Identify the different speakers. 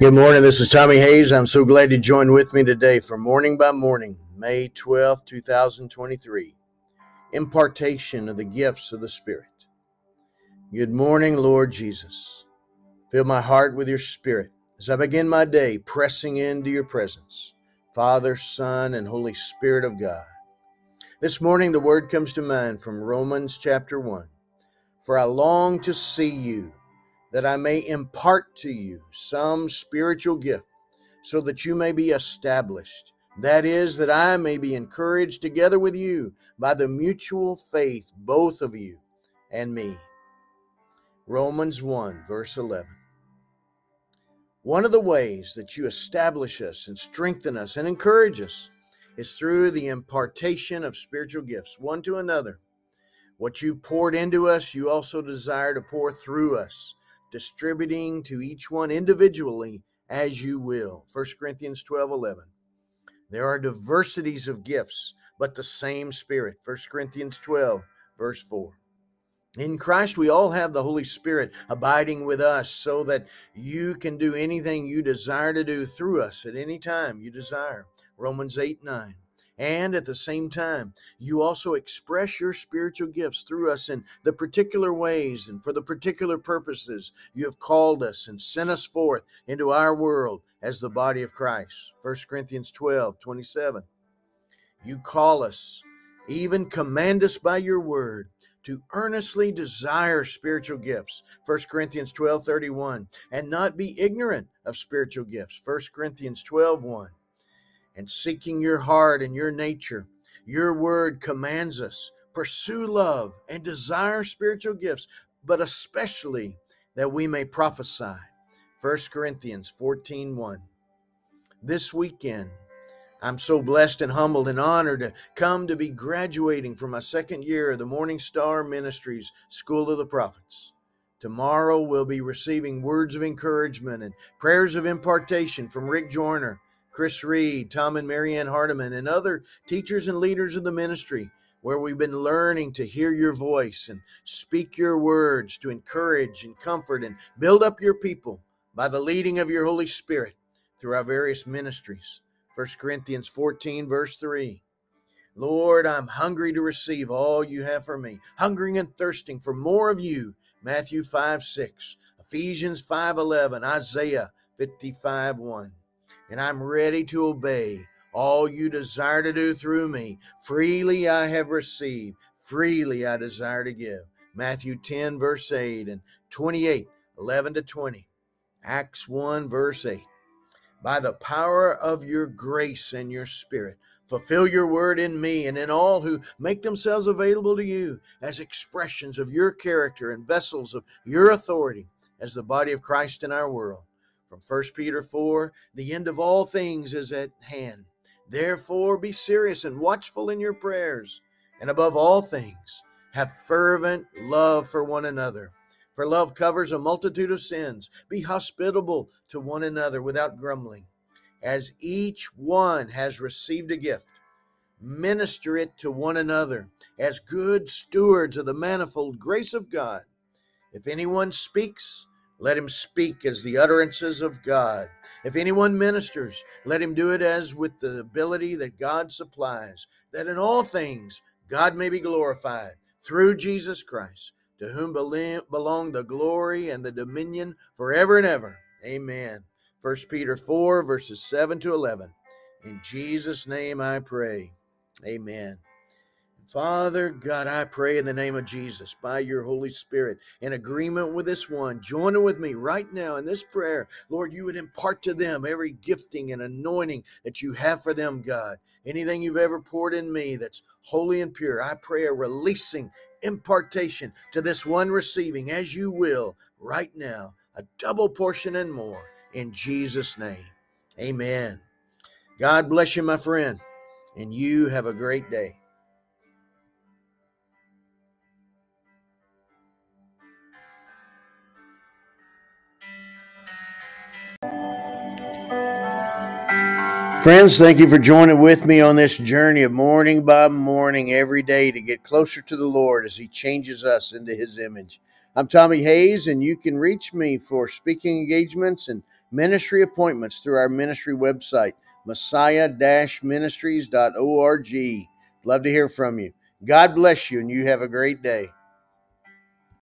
Speaker 1: Good morning. This is Tommy Hays. I'm so glad you joined with me today for Morning by Morning, May 12, 2023. Impartation of the gifts of the Spirit. Good morning, Lord Jesus. Fill my heart with your Spirit as I begin my day pressing into your presence, Father, Son, and Holy Spirit of God. This morning, the word comes to mind from Romans chapter 1. For I long to see you that I may impart to you some spiritual gift, so that you may be established. That is, that I may be encouraged together with you by the mutual faith, both of you and me. Romans 1, verse 11. One of the ways that you establish us and strengthen us and encourage us is through the impartation of spiritual gifts, one to another. What you poured into us, you also desire to pour through us distributing to each one individually as you will. 1 Corinthians 12 11. There are diversities of gifts, but the same Spirit. 1 Corinthians 12, verse 4. In Christ, we all have the Holy Spirit abiding with us so that you can do anything you desire to do through us at any time you desire. Romans 8 9. And at the same time, you also express your spiritual gifts through us in the particular ways and for the particular purposes you have called us and sent us forth into our world as the body of Christ. 1 Corinthians 12 27. You call us, even command us by your word to earnestly desire spiritual gifts 1 corinthians 12 31 and not be ignorant of spiritual gifts 1 corinthians 12 1 and seeking your heart and your nature. Your word commands us pursue love and desire spiritual gifts, but especially that we may prophesy. 1 Corinthians 14 1. This weekend, I'm so blessed and humbled and honored to come to be graduating from my second year of the Morning Star Ministries School of the Prophets. Tomorrow we'll be receiving words of encouragement and prayers of impartation from Rick Joyner Chris Reed, Tom and Marianne Hardiman, and other teachers and leaders of the ministry, where we've been learning to hear your voice and speak your words to encourage and comfort and build up your people by the leading of your Holy Spirit through our various ministries. 1 Corinthians 14, verse 3. Lord, I'm hungry to receive all you have for me, hungering and thirsting for more of you. Matthew 5, 6, Ephesians 5, 11, Isaiah 55, 1 and I'm ready to obey all you desire to do through me. Freely I have received, freely I desire to give. Matthew 10, verse 8, and 28, 11 to 20. Acts 1, verse 8. By the power of your grace and your spirit, fulfill your word in me and in all who make themselves available to you as expressions of your character and vessels of your authority as the body of Christ in our world. From 1 Peter 4, the end of all things is at hand. Therefore, be serious and watchful in your prayers, and above all things, have fervent love for one another. For love covers a multitude of sins. Be hospitable to one another without grumbling. As each one has received a gift, minister it to one another as good stewards of the manifold grace of God. If anyone speaks, let him speak as the utterances of God. If anyone ministers, let him do it as with the ability that God supplies, that in all things God may be glorified through Jesus Christ, to whom belong the glory and the dominion forever and ever. Amen. 1 Peter 4, verses 7 to 11. In Jesus' name I pray. Amen. Father God, I pray in the name of Jesus, by your Holy Spirit, in agreement with this one, joining with me right now in this prayer, Lord, you would impart to them every gifting and anointing that you have for them, God. Anything you've ever poured in me that's holy and pure, I pray a releasing impartation to this one receiving, as you will right now, a double portion and more in Jesus' name. Amen. God bless you, my friend, and you have a great day. Friends, thank you for joining with me on this journey of morning by morning every day to get closer to the Lord as He changes us into His image. I'm Tommy Hays, and you can reach me for speaking engagements and ministry appointments through our ministry website, messiah ministries.org. Love to hear from you. God bless you, and you have a great day.